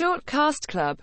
Short Cast Club.